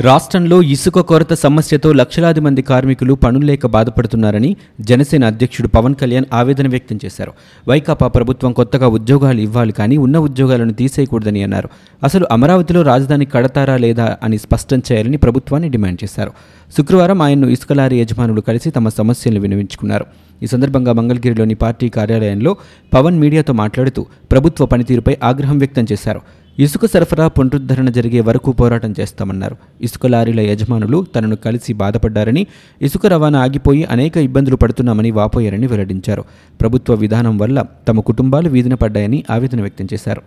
రాష్ట్రంలో ఇసుక కొరత సమస్యతో లక్షలాది మంది కార్మికులు పనులు లేక బాధపడుతున్నారని జనసేన అధ్యక్షుడు పవన్ కళ్యాణ్ ఆవేదన వ్యక్తం చేశారు. వైకాపా ప్రభుత్వం కొత్తగా ఉద్యోగాలు ఇవ్వాలి కానీ ఉన్న ఉద్యోగాలను తీసేయకూడదని అన్నారు. అసలు అమరావతిలో రాజధాని కడతారా లేదా అని స్పష్టం చేయాలని ప్రభుత్వాన్ని డిమాండ్ చేశారు. శుక్రవారం ఆయన్ను ఇసుక లారీ యజమానులు కలిసి తమ సమస్యలను వినవించుకున్నారు ఈ సందర్భంగా మంగళగిరిలోని పార్టీ కార్యాలయంలో పవన్ మీడియాతో మాట్లాడుతూ ప్రభుత్వ పనితీరుపై ఆగ్రహం వ్యక్తం చేశారు. ఇసుక సరఫరా పునరుద్ధరణ జరిగే వరకు పోరాటం చేస్తామన్నారు. ఇసుక లారీల యజమానులు తనను కలిసి బాధపడ్డారని ఇసుక రవాణా ఆగిపోయి అనేక ఇబ్బందులు పడుతున్నామని వాపోయారని వెల్లడించారు. ప్రభుత్వ విధానం వల్ల తమ కుటుంబాలు వీధిన పడ్డాయని ఆవేదన వ్యక్తం చేశారు.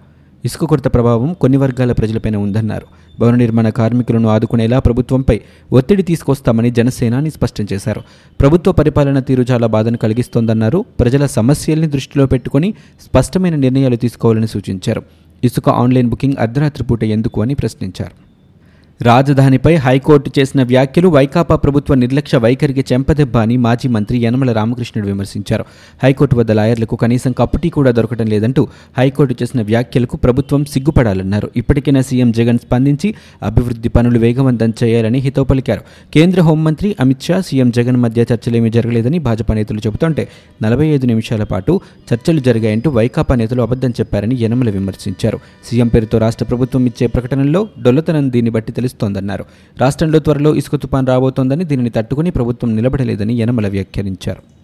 ఇసుక కొరత ప్రభావం కొన్ని వర్గాల ప్రజలపైన ఉందన్నారు. భవన నిర్మాణ కార్మికులను ఆదుకునేలా ప్రభుత్వంపై ఒత్తిడి తీసుకొస్తామని జనసేనాని స్పష్టం చేశారు. ప్రభుత్వ పరిపాలన తీరు చాలా బాధను కలిగిస్తోందన్నారు. ప్రజల సమస్యల్ని దృష్టిలో పెట్టుకుని స్పష్టమైన నిర్ణయాలు తీసుకోవాలని సూచించారు. ఇసుక ఆన్లైన్ బుకింగ్ అర్ధరాత్రి పూట ఎందుకు అని ప్రశ్నించారు. రాజధానిపై హైకోర్టు చేసిన వ్యాఖ్యలు వైకాపా ప్రభుత్వ నిర్లక్ష్య వైఖరికి చెంపదెబ్బ అని మాజీ మంత్రి యనమల రామకృష్ణుడు విమర్శించారు. హైకోర్టు వద్ద లాయర్లకు కనీసం కప్పుటీ కూడా దొరకడం లేదంటూ హైకోర్టు చేసిన వ్యాఖ్యలకు ప్రభుత్వం సిగ్గుపడాలన్నారు. ఇప్పటికైనా సీఎం జగన్ స్పందించి అభివృద్ధి పనులు వేగవంతం చేయాలని హితవు పలికారు. కేంద్ర హోంమంత్రి అమిత్ షా సీఎం జగన్ మధ్య చర్చలేమీ జరగలేదని భాజపా నేతలు చెబుతుంటే నలభై ఐదు నిమిషాల పాటు చర్చలు జరిగాయంటూ వైకాపా నేతలు అబద్ధం చెప్పారని యనమల విమర్శించారు. సీఎం పేరుతో రాష్ట్ర ప్రభుత్వం ఇచ్చే ప్రకటనల్లో డొల్లతనం దీన్ని బట్టి తెలుస్తోందన్నారు రాష్ట్రంలో త్వరలో ఇసుక తుపాన్ రాబోతోందని దీనిని తట్టుకుని ప్రభుత్వం నిలబడలేదని యనమల వ్యాఖ్యానించారు.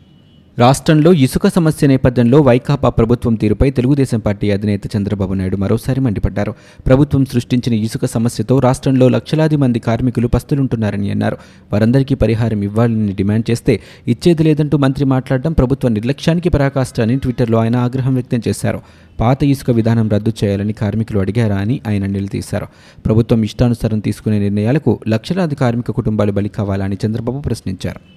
రాష్ట్రంలో ఇసుక సమస్య నేపథ్యంలో వైకాపా ప్రభుత్వం తీరుపై తెలుగుదేశం పార్టీ అధినేత చంద్రబాబు నాయుడు మరోసారి మండిపడ్డారు. ప్రభుత్వం సృష్టించిన ఇసుక సమస్యతో రాష్ట్రంలో లక్షలాది మంది కార్మికులు పస్తులుంటున్నారని అన్నారు. వారందరికీ పరిహారం ఇవ్వాలని డిమాండ్ చేస్తే ఇచ్చేది లేదంటూ మంత్రి మాట్లాడడం ప్రభుత్వ నిర్లక్ష్యానికి పరాకాష్ట అని ట్విట్టర్లో ఆయన ఆగ్రహం వ్యక్తం చేశారు. పాత ఇసుక విధానం రద్దు చేయాలని కార్మికులు అడిగారా అని ఆయన నిలదీశారు. ప్రభుత్వం ఇష్టానుసారం తీసుకునే నిర్ణయాలకు లక్షలాది కార్మిక కుటుంబాలు బలి కావాలని చంద్రబాబు ప్రశ్నించారు.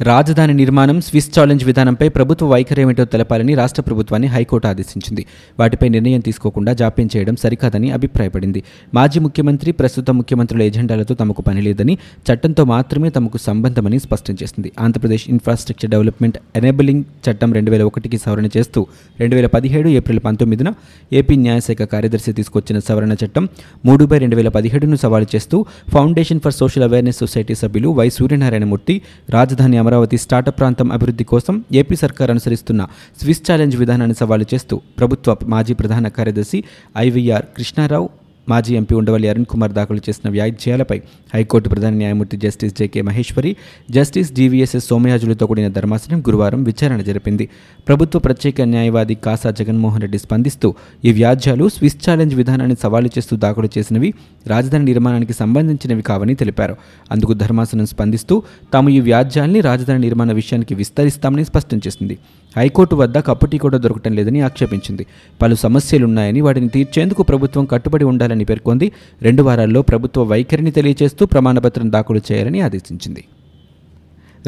రాజధాని నిర్మాణం స్విస్ ఛాలెంజ్ విధానంపై ప్రభుత్వ వైఖరి ఏమిటో తెలపాలని రాష్ట్ర ప్రభుత్వాన్ని హైకోర్టు ఆదేశించింది. వాటిపై నిర్ణయం తీసుకోకుండా జాప్యం చేయడం సరికాదని అభిప్రాయపడింది. మాజీ ముఖ్యమంత్రి ప్రస్తుత ముఖ్యమంత్రుల ఎజెండాలతో తమకు పని లేదని చట్టంతో మాత్రమే తమకు సంబంధమని స్పష్టం చేసింది. ఆంధ్రప్రదేశ్ ఇన్ఫ్రాస్ట్రక్చర్ డెవలప్మెంట్ ఎనేబులింగ్ చట్టం రెండు వేల ఒకటికి సవరణ చేస్తూ రెండు వేల పదిహేడు ఏప్రిల్ పంతొమ్మిదిన ఏపీ న్యాయశాఖ కార్యదర్శి తీసుకొచ్చిన సవరణ చట్టం మూడు బై రెండు వేల పదిహేడును సవాలు చేస్తూ foundation for social awareness society సభ్యులు వై సూర్యనారాయణమూర్తి రాజధాని అమరావతి స్టార్టప్ ప్రాంతం అభివృద్ధి కోసం ఏపీ సర్కార్ అనుసరిస్తున్న స్విస్ ఛాలెంజ్ విధానాన్ని సవాలు చేస్తూ ప్రభుత్వ మాజీ ప్రధాన కార్యదర్శి ఐవీఆర్ కృష్ణారావు మాజీ ఎంపీ ఉండవల్లి అరుణ్ కుమార్ దాఖలు చేసిన వ్యాజ్యాలపై హైకోర్టు ప్రధాన న్యాయమూర్తి justice J K Maheshwari justice G V S S సోమయాజులతో కూడిన ధర్మాసనం గురువారం విచారణ జరిపింది. ప్రభుత్వ ప్రత్యేక న్యాయవాది కాసా జగన్మోహన్ రెడ్డి స్పందిస్తూ ఈ వ్యాజ్యాలు స్విస్ ఛాలెంజ్ విధానాన్ని సవాలు చేస్తూ దాఖలు చేసినవి రాజధాని నిర్మాణానికి సంబంధించినవి కావని తెలిపారు. అందుకు ధర్మాసనం స్పందిస్తూ తాము ఈ వ్యాజ్యాల్ని రాజధాని నిర్మాణ విషయానికి విస్తరిస్తామని స్పష్టం చేసింది. హైకోర్టు వద్ద కప్పటి కూడా దొరకటం లేదని ఆక్షేపించింది. పలు సమస్యలున్నాయని వాటిని తీర్చేందుకు ప్రభుత్వం కట్టుబడి ఉండాలని పేర్కొంది. రెండు వారాల్లో ప్రభుత్వ వైఖరిని తెలియజేస్తూ ప్రమాణపత్రం దాఖలు చేయాలని ఆదేశించింది.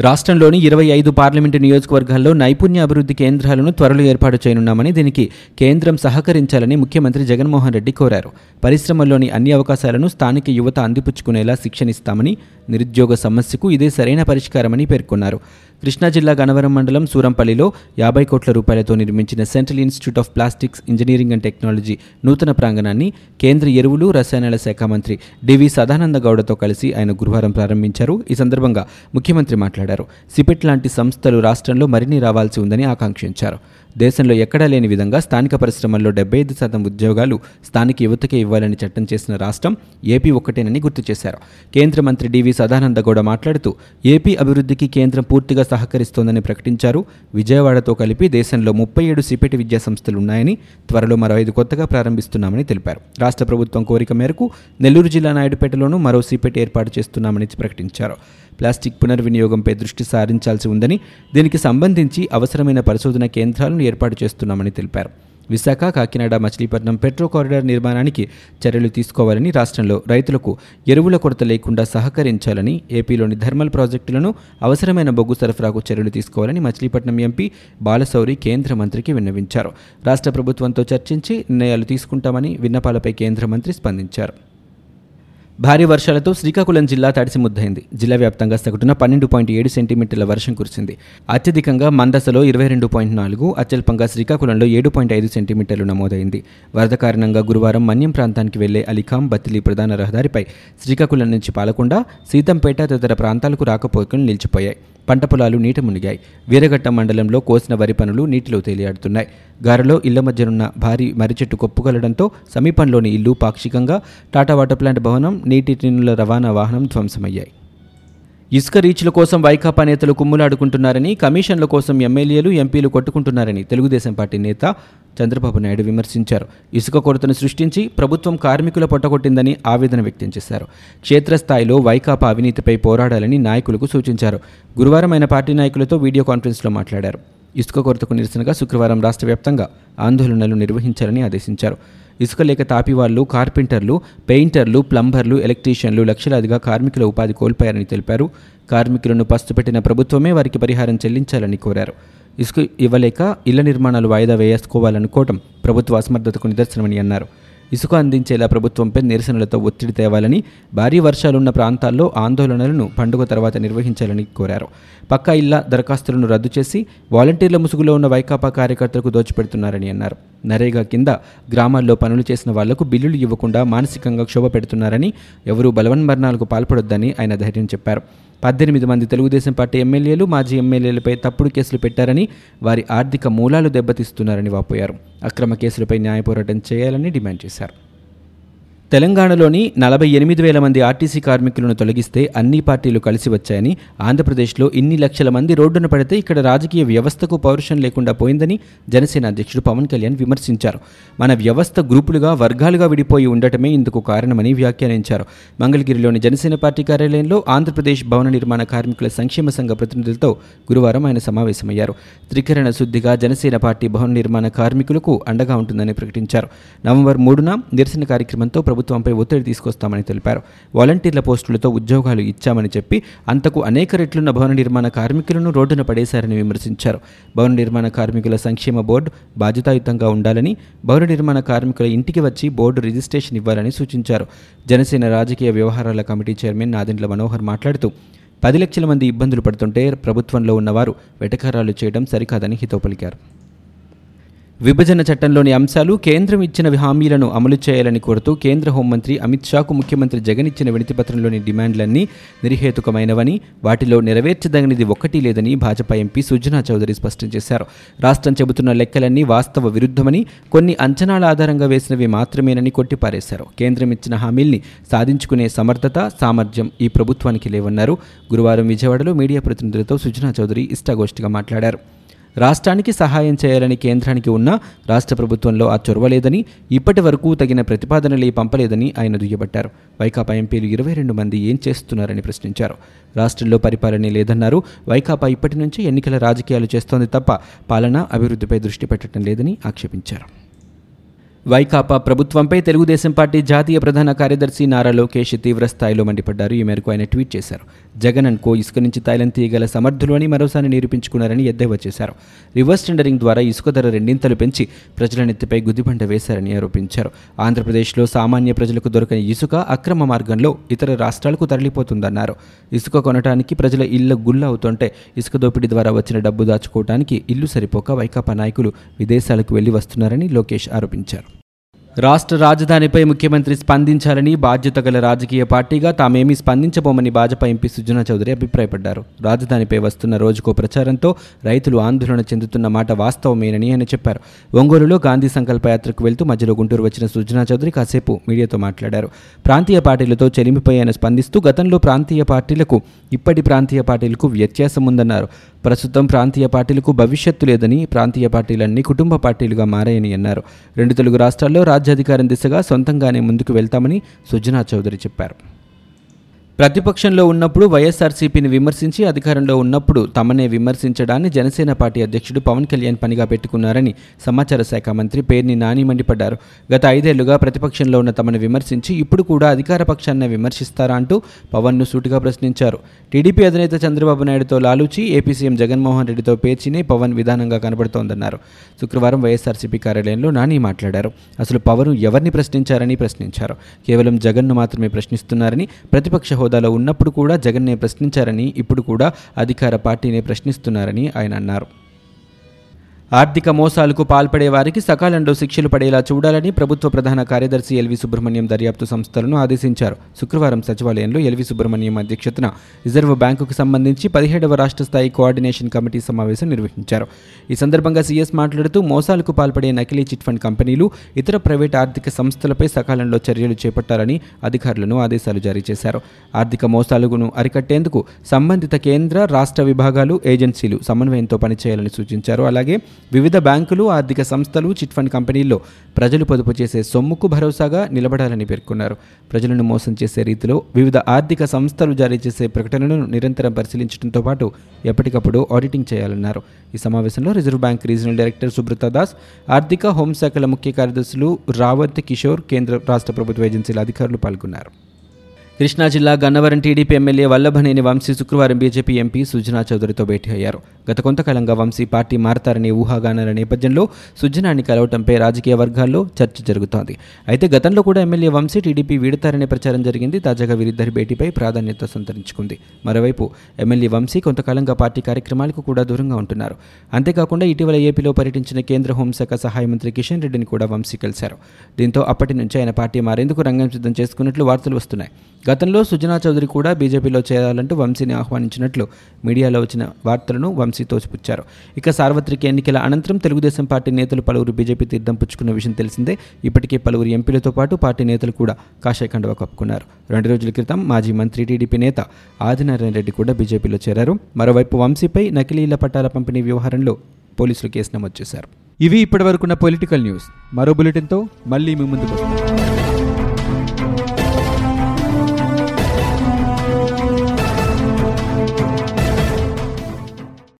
రాష్ట్రంలోని ఇరవై ఐదు పార్లమెంటు నియోజకవర్గాల్లో నైపుణ్య అభివృద్ధి కేంద్రాలను త్వరలో ఏర్పాటు చేయనున్నామని దీనికి కేంద్రం సహకరించాలని ముఖ్యమంత్రి జగన్మోహన్ రెడ్డి కోరారు. పరిశ్రమల్లోని అన్ని అవకాశాలను స్థానిక యువత అందిపుచ్చుకునేలా శిక్షణిస్తామని నిరుద్యోగ సమస్యకు ఇదే సరైన పరిష్కారమని పేర్కొన్నారు. కృష్ణా జిల్లా గనవరం మండలం సూరంపల్లిలో యాభై కోట్ల రూపాయలతో నిర్మించిన central institute of plastics engineering and technology నూతన ప్రాంగణాన్ని కేంద్ర ఎరువులు రసాయనాల శాఖ మంత్రి డివి సదానంద గౌడతో కలిసి ఆయన గురువారం ప్రారంభించారు. ఈ సందర్భంగా ముఖ్యమంత్రి మాట్లాడారు. సిపెట్ లాంటి సంస్థలు రాష్ట్రంలో మరిన్ని రావాల్సి ఉందని ఆకాంక్షించారు. దేశంలో ఎక్కడా లేని విధంగా స్థానిక పరిశ్రమల్లో డెబ్బై ఐదు శాతం ఉద్యోగాలు స్థానిక యువతకే ఇవ్వాలని చట్టం చేసిన రాష్ట్రం ఏపీ ఒక్కటేనని గుర్తు చేశారు. కేంద్ర మంత్రి డివి సదానంద గౌడ మాట్లాడుతూ ఏపీ అభివృద్ధికి కేంద్రం పూర్తిగా సహకరిస్తోందని ప్రకటించారు. విజయవాడతో కలిపి దేశంలో ముప్పై ఏడు సిపెటి విద్యా సంస్థలు ఉన్నాయని త్వరలో మరో ఐదు కొత్తగా ప్రారంభిస్తున్నామని తెలిపారు. రాష్ట్ర ప్రభుత్వం కోరిక మేరకు నెల్లూరు జిల్లా నాయుడుపేటలోనూ మరో సిపెట్ ఏర్పాటు చేస్తున్నామని ప్రకటించారు. ప్లాస్టిక్ పునర్వినియోగంపై దృష్టి సారించాల్సి ఉందని దీనికి సంబంధించి అవసరమైన పరిశోధన కేంద్రాలను ఏర్పాటు చేస్తున్నామని తెలిపారు. విశాఖ కాకినాడ మచిలీపట్నం పెట్రో కారిడార్ నిర్మాణానికి చర్యలు తీసుకోవాలని రాష్ట్రంలో రైతులకు ఎరువుల కొరత లేకుండా సహకరించాలని ఏపీలోని థర్మల్ ప్రాజెక్టులను అవసరమైన బొగ్గు సరఫరాకు చర్యలు తీసుకోవాలని మచిలీపట్నం ఎంపీ బాలశౌరి కేంద్ర మంత్రికి విన్నవించారు. రాష్ట్ర ప్రభుత్వంతో చర్చించి నిర్ణయాలు తీసుకుంటామని విన్నపాలపై కేంద్ర మంత్రి స్పందించారు. భారీ వర్షాలతో శ్రీకాకుళం జిల్లా తడిసి ముద్దైంది. జిల్లా వ్యాప్తంగా సగటున పన్నెండు పాయింట్ ఏడు సెంటీమీటర్ల వర్షం కురిసింది. అత్యధికంగా మందసలో ఇరవై రెండు పాయింట్ నాలుగు అత్యల్పంగా శ్రీకాకుళంలో ఏడు పాయింట్ ఐదు సెంటీమీటర్లు నమోదైంది. వరద కారణంగా గురువారం మన్యం ప్రాంతానికి వెళ్ళే అలీఖాం బత్తిలి ప్రధాన రహదారిపై శ్రీకాకుళం నుంచి పాలకొండ సీతంపేట తదితర ప్రాంతాలకు రాకపోకలు నిలిచిపోయాయి. పంట పొలాలు నీట మునిగాయి. వీరఘట్ట మండలంలో కోసిన వరి పనులు నీటిలో తేలియాడుతున్నాయి. గారెలో ఇళ్ళ మధ్యనున్న భారీ మర్రి చెట్టు కొప్పుకొలడంతో సమీపంలోని ఇల్లు పాక్షికంగా టాటా వాటర్ ప్లాంట్ భవనం నీటి టిన్నుల రవాణా వాహనం ధ్వంసమయ్యాయి. ఇసుక రీచ్ల కోసం వైకాపా నేతలు కుమ్ములాడుకుంటున్నారని కమిషన్ల కోసం ఎమ్మెల్యేలు ఎంపీలు కొట్టుకుంటున్నారని తెలుగుదేశం పార్టీ నేత చంద్రబాబు నాయుడు విమర్శించారు. ఇసుక కొరతను సృష్టించి ప్రభుత్వం కార్మికుల పొట్టగొట్టిందని ఆవేదన వ్యక్తం చేశారు. క్షేత్రస్థాయిలో వైకాపా అవినీతిపై పోరాడాలని నాయకులకు సూచించారు. గురువారం ఆయన పార్టీ నాయకులతో వీడియో కాన్ఫరెన్స్లో మాట్లాడారు. ఇసుక కొరతకు నిరసనగా శుక్రవారం రాష్ట్ర వ్యాప్తంగా ఆందోళనలు నిర్వహించాలని ఆదేశించారు. ఇసుక లేక తాపివాళ్ళు కార్పెంటర్లు పెయింటర్లు ప్లంబర్లు ఎలక్ట్రీషియన్లు లక్షలాదిగా కార్మికుల ఉపాధి కోల్పోయారని తెలిపారు. కార్మికులను పస్తుపెట్టిన ప్రభుత్వమే వారికి పరిహారం చెల్లించాలని కోరారు. ఇసుక ఇవ్వలేక ఇళ్ళ నిర్మాణాలు వాయిదా వేసుకోవాలనుకోవటం ప్రభుత్వ అసమర్థతకు నిదర్శనమని అన్నారు. ఇసుక అందించేలా ప్రభుత్వంపై నిరసనలతో ఒత్తిడి తేవాలని భారీ వర్షాలున్న ప్రాంతాల్లో ఆందోళనలను పండుగ తర్వాత నిర్వహించాలని కోరారు. పక్కా ఇళ్ళ దరఖాస్తులను రద్దు చేసి వాలంటీర్ల ముసుగులో ఉన్న వైకాపా కార్యకర్తలకు దోచిపెడుతున్నారని అన్నారు. నరేగా కింద గ్రామాల్లో పనులు చేసిన వాళ్ళకు బిల్లులు ఇవ్వకుండా మానసికంగా క్షోభ పెడుతున్నారని ఎవరూ బలవన్మరణాలకు పాల్పడొద్దని ఆయన ధైర్యం చెప్పారు. పద్దెనిమిది మంది తెలుగుదేశం పార్టీ ఎమ్మెల్యేలు మాజీ ఎమ్మెల్యేలపై తప్పుడు కేసులు పెట్టారని వారి ఆర్థిక మూలాలు దెబ్బతీస్తున్నారని వాపోయారు. అక్రమ కేసులపై న్యాయ పోరాటం చేయాలని డిమాండ్ చేశారు. తెలంగాణలోని నలభై ఎనిమిది వేల మంది ఆర్టీసీ కార్మికులను తొలగిస్తే అన్ని పార్టీలు కలిసి వచ్చాయని ఆంధ్రప్రదేశ్లో ఇన్ని లక్షల మంది రోడ్డున పడితే ఇక్కడ రాజకీయ వ్యవస్థకు పౌరుషం లేకుండా పోయిందని జనసేన అధ్యక్షుడు పవన్ కళ్యాణ్ విమర్శించారు. మన వ్యవస్థ గ్రూపులుగా వర్గాలుగా విడిపోయి ఉండటమే ఇందుకు కారణమని వ్యాఖ్యానించారు. మంగళగిరిలోని జనసేన పార్టీ కార్యాలయంలో ఆంధ్రప్రదేశ్ భవన నిర్మాణ కార్మికుల సంక్షేమ సంఘ ప్రతినిధులతో గురువారం ఆయన సమావేశమయ్యారు. త్రికరణ శుద్ధిగా జనసేన పార్టీ భవన నిర్మాణ కార్మికులకు అండగా ఉంటుందని ప్రకటించారు. నవంబర్ మూడున నిరసన కార్యక్రమంతో ప్రభుత్వంపై ఒత్తిడి తీసుకొస్తామని తెలిపారు. వాలంటీర్ల పోస్టులతో ఉద్యోగాలు ఇచ్చామని చెప్పి అంతకు అనేక రెట్లున్న భవన నిర్మాణ కార్మికులను రోడ్డున పడేశారని విమర్శించారు. భవన నిర్మాణ కార్మికుల సంక్షేమ బోర్డు బాధ్యతాయుతంగా ఉండాలని భవన నిర్మాణ కార్మికుల ఇంటికి వచ్చి బోర్డు రిజిస్ట్రేషన్ ఇవ్వాలని సూచించారు. జనసేన రాజకీయ వ్యవహారాల కమిటీ చైర్మన్ నాదెండ్ల మనోహర్ మాట్లాడుతూ పది లక్షల మంది ఇబ్బందులు పడుతుంటే ప్రభుత్వంలో ఉన్నవారు వెటకారాలు చేయడం సరికాదని హితో పలికారు. విభజన చట్టంలోని అంశాలు కేంద్రం ఇచ్చిన హామీలను అమలు చేయాలని కోరుతూ కేంద్ర హోంమంత్రి అమిత్ షాకు ముఖ్యమంత్రి జగన్ ఇచ్చిన వినతిపత్రంలోని డిమాండ్లన్నీ నిర్హేతుకమైనవని వాటిలో నెరవేర్చదగినది ఒక్కటి లేదని భాజపా ఎంపీ సుజనా చౌదరి స్పష్టం చేశారు. రాష్ట్రం చెబుతున్న లెక్కలన్నీ వాస్తవ విరుద్ధమని కొన్ని అంచనాల ఆధారంగా వేసినవి మాత్రమేనని కొట్టిపారేశారు. కేంద్రం ఇచ్చిన హామీల్ని సాధించుకునే సమర్థత సామర్థ్యం ఈ ప్రభుత్వానికి లేవన్నారు. గురువారం విజయవాడలో మీడియా ప్రతినిధులతో సుజనా చౌదరి ఇష్టాగోష్ఠిగా మాట్లాడారు. రాష్ట్రానికి సహాయం చేయాలని కేంద్రానికి ఉన్న రాష్ట్ర ప్రభుత్వంలో ఆ చొరవ లేదని ఇప్పటి వరకు తగిన ప్రతిపాదనలే పంపలేదని ఆయన దుయ్యబట్టారు. వైకాపా ఎంపీలు ఇరవై రెండు మంది ఏం చేస్తున్నారని ప్రశ్నించారు. రాష్ట్రంలో పరిపాలనే లేదన్నారు. వైకాపా ఇప్పటి నుంచి ఎన్నికల రాజకీయాలు చేస్తోంది తప్ప పాలన అభివృద్ధిపై దృష్టి పెట్టడం లేదని ఆక్షేపించారు. వైకాపా ప్రభుత్వంపై తెలుగుదేశం పార్టీ జాతీయ ప్రధాన కార్యదర్శి నారా లోకేష్ తీవ్రస్థాయిలో మండిపడ్డారు. ఈ మేరకు ఆయన ట్వీట్ చేశారు. జగన్ కో ఇసుక నుంచి తైలం తీయగల సమర్థులు అని మరోసారి నిరూపించుకున్నారని ఎద్దేవా చేశారు. రివర్స్ టెండరింగ్ ద్వారా ఇసుక ధర రెండింతలు పెంచి ప్రజల నెత్తిపై గుదిబండ వేశారని ఆరోపించారు. ఆంధ్రప్రదేశ్లో సామాన్య ప్రజలకు దొరకని ఇసుక అక్రమ మార్గంలో ఇతర రాష్ట్రాలకు తరలిపోతుందన్నారు. ఇసుక కొనటానికి ప్రజల ఇళ్ళ గుళ్ళ అవుతుంటే ఇసుక దోపిడీ ద్వారా వచ్చిన డబ్బు దాచుకోవడానికి ఇల్లు సరిపోక వైకాపా నాయకులు విదేశాలకు వెళ్ళి వస్తున్నారని లోకేష్ ఆరోపించారు. రాష్ట్ర రాజధానిపై ముఖ్యమంత్రి స్పందించాలని బాధ్యత గల రాజకీయ పార్టీగా తామేమీ స్పందించబోమని భాజపా ఎంపీ సుజనా చౌదరి అభిప్రాయపడ్డారు. రాజధానిపై వస్తున్న రోజుకో ప్రచారంతో రైతులు ఆందోళన చెందుతున్న మాట వాస్తవమేనని ఆయన చెప్పారు. ఒంగోలులో గాంధీ సంకల్ప యాత్రకు వెళ్తూ మధ్యలో గుంటూరు వచ్చిన సుజనా చౌదరి కాసేపు మీడియాతో మాట్లాడారు. ప్రాంతీయ పార్టీలతో చెలిమిపై ఆయన స్పందిస్తూ గతంలో ప్రాంతీయ పార్టీలకు ఇప్పటి ప్రాంతీయ పార్టీలకు వ్యత్యాసం ఉందన్నారు ప్రస్తుతం ప్రాంతీయ పార్టీలకు భవిష్యత్తు లేదని ప్రాంతీయ పార్టీలన్నీ కుటుంబ పార్టీలుగా మారాయని అన్నారు. రెండు తెలుగు రాష్ట్రాల్లో రాజ్యాధికారం దిశగా సొంతంగానే ముందుకు వెళ్తామని సుజనా చౌదరి చెప్పారు. ప్రతిపక్షంలో ఉన్నప్పుడు వైఎస్ఆర్సీపీని విమర్శించి అధికారంలో ఉన్నప్పుడు తమనే విమర్శించడాన్ని జనసేన పార్టీ అధ్యక్షుడు పవన్ కళ్యాణ్ పనిగా పెట్టుకున్నారని సమాచార శాఖ మంత్రి పేర్ని నాని మండిపడ్డారు. గత ఐదేళ్ళుగా ప్రతిపక్షంలో ఉన్న తమను విమర్శించి ఇప్పుడు కూడా అధికార పక్షాన్ని విమర్శిస్తారా అంటూ పవన్ను సూటిగా ప్రశ్నించారు. టీడీపీ అధినేత చంద్రబాబు నాయుడుతో లాలూచి ఏపీ సీఎం జగన్మోహన్ రెడ్డితో పేర్చినే పవన్ విధానంగా కనబడుతోందన్నారు. శుక్రవారం వైఎస్ఆర్సీపీ కార్యాలయంలో నాని మాట్లాడారు. అసలు పవన్ ఎవరిని ప్రశ్నించారని ప్రశ్నించారు. కేవలం జగన్ను మాత్రమే ప్రశ్నిస్తున్నారని ప్రతిపక్ష హోదాలో ఉన్నప్పుడు కూడా జగన్నే ప్రశ్నించారని ఇప్పుడు కూడా అధికార పార్టీనే ప్రశ్నిస్తున్నారని ఆయన అన్నారు. ఆర్థిక మోసాలకు పాల్పడే వారికి సకాలంలో శిక్షలు పడేలా చూడాలని ప్రభుత్వ ప్రధాన కార్యదర్శి ఎల్వి సుబ్రహ్మణ్యం దర్యాప్తు సంస్థలను ఆదేశించారు. శుక్రవారం సచివాలయంలో ఎల్వి సుబ్రహ్మణ్యం అధ్యక్షతన రిజర్వ్ బ్యాంకుకు సంబంధించి పదిహేడవ రాష్ట్ర స్థాయి కోఆర్డినేషన్ కమిటీ సమావేశం నిర్వహించారు. ఈ సందర్భంగా సీఎస్ మాట్లాడుతూ మోసాలకు పాల్పడే నకిలీ చిట్ ఫండ్ కంపెనీలు ఇతర ప్రైవేట్ ఆర్థిక సంస్థలపై సకాలంలో చర్యలు చేపట్టాలని అధికారులను ఆదేశాలు జారీ చేశారు. ఆర్థిక మోసాలను అరికట్టేందుకు సంబంధిత కేంద్ర రాష్ట్ర విభాగాలు ఏజెన్సీలు సమన్వయంతో పనిచేయాలని సూచించారు. అలాగే వివిధ బ్యాంకులు ఆర్థిక సంస్థలు చిట్ ఫండ్ కంపెనీల్లో ప్రజలు పొదుపు చేసే సొమ్ముకు భరోసాగా నిలబడాలని పేర్కొన్నారు. ప్రజలను మోసం చేసే రీతిలో వివిధ ఆర్థిక సంస్థలు జారీ చేసే ప్రకటనలను నిరంతరం పరిశీలించడంతో పాటు ఎప్పటికప్పుడు ఆడిటింగ్ చేయాలన్నారు. ఈ సమావేశంలో reserve bank regional director Subrata Das ఆర్థిక హోంశాఖల ముఖ్య కార్యదర్శులు రావత్ కిషోర్ కేంద్ర రాష్ట్ర ప్రభుత్వ ఏజెన్సీల అధికారులు పాల్గొన్నారు. కృష్ణా జిల్లా గన్నవరం టీడీపీ ఎమ్మెల్యే వల్లభనేని వంశీ శుక్రవారం బీజేపీ ఎంపీ సుజనా చౌదరితో భేటీ అయ్యారు. గత కొంతకాలంగా వంశీ పార్టీ మారతారనే ఊహాగానాల నేపథ్యంలో సుజనాన్ని కలవటంపై రాజకీయ వర్గాల్లో చర్చ జరుగుతోంది. అయితే గతంలో కూడా ఎమ్మెల్యే వంశీ టీడీపీ వీడతారనే ప్రచారం జరిగింది. తాజాగా వీరిద్దరి భేటీపై ప్రాధాన్యత సంతరించుకుంది. మరోవైపు ఎమ్మెల్యే వంశీ కొంతకాలంగా పార్టీ కార్యక్రమాలకు కూడా దూరంగా ఉంటున్నారు. అంతేకాకుండా ఇటీవల ఏపీలో పర్యటించిన కేంద్ర హోంశాఖ సహాయ మంత్రి కిషన్ రెడ్డిని కూడా వంశీ కలిశారు. దీంతో అప్పటి నుంచి ఆయన పార్టీ మారేందుకు రంగం సిద్ధం చేసుకున్నట్లు వార్తలు వస్తున్నాయి. గతంలో సుజనా చౌదరి కూడా బీజేపీలో చేరాలంటూ వంశీని ఆహ్వానించినట్లు మీడియాలో వచ్చిన వార్తలను వంశీ తోసిపుచ్చారు. ఇక సార్వత్రిక ఎన్నికల అనంతరం తెలుగుదేశం పార్టీ నేతలు పలువురు బీజేపీ తీర్థం పుచ్చుకున్న విషయం తెలిసిందే. ఇప్పటికే పలువురు ఎంపీలతో పాటు పార్టీ నేతలు కూడా కాషాయ కండువా కప్పుకున్నారు. రెండు రోజుల క్రితం మాజీ మంత్రి టీడీపీ నేత ఆదినారాయణ రెడ్డి కూడా బీజేపీలో చేరారు. మరోవైపు వంశీపై నకిలీల పట్టాల పంపిణీ వ్యవహారంలో పోలీసులు కేసు నమోదు చేశారు. ఇవి ఇప్పటివరకున్న పొలిటికల్ న్యూస్. మరో బులెటిన్తో మళ్ళీ మీ ముందుకు వస్తాం.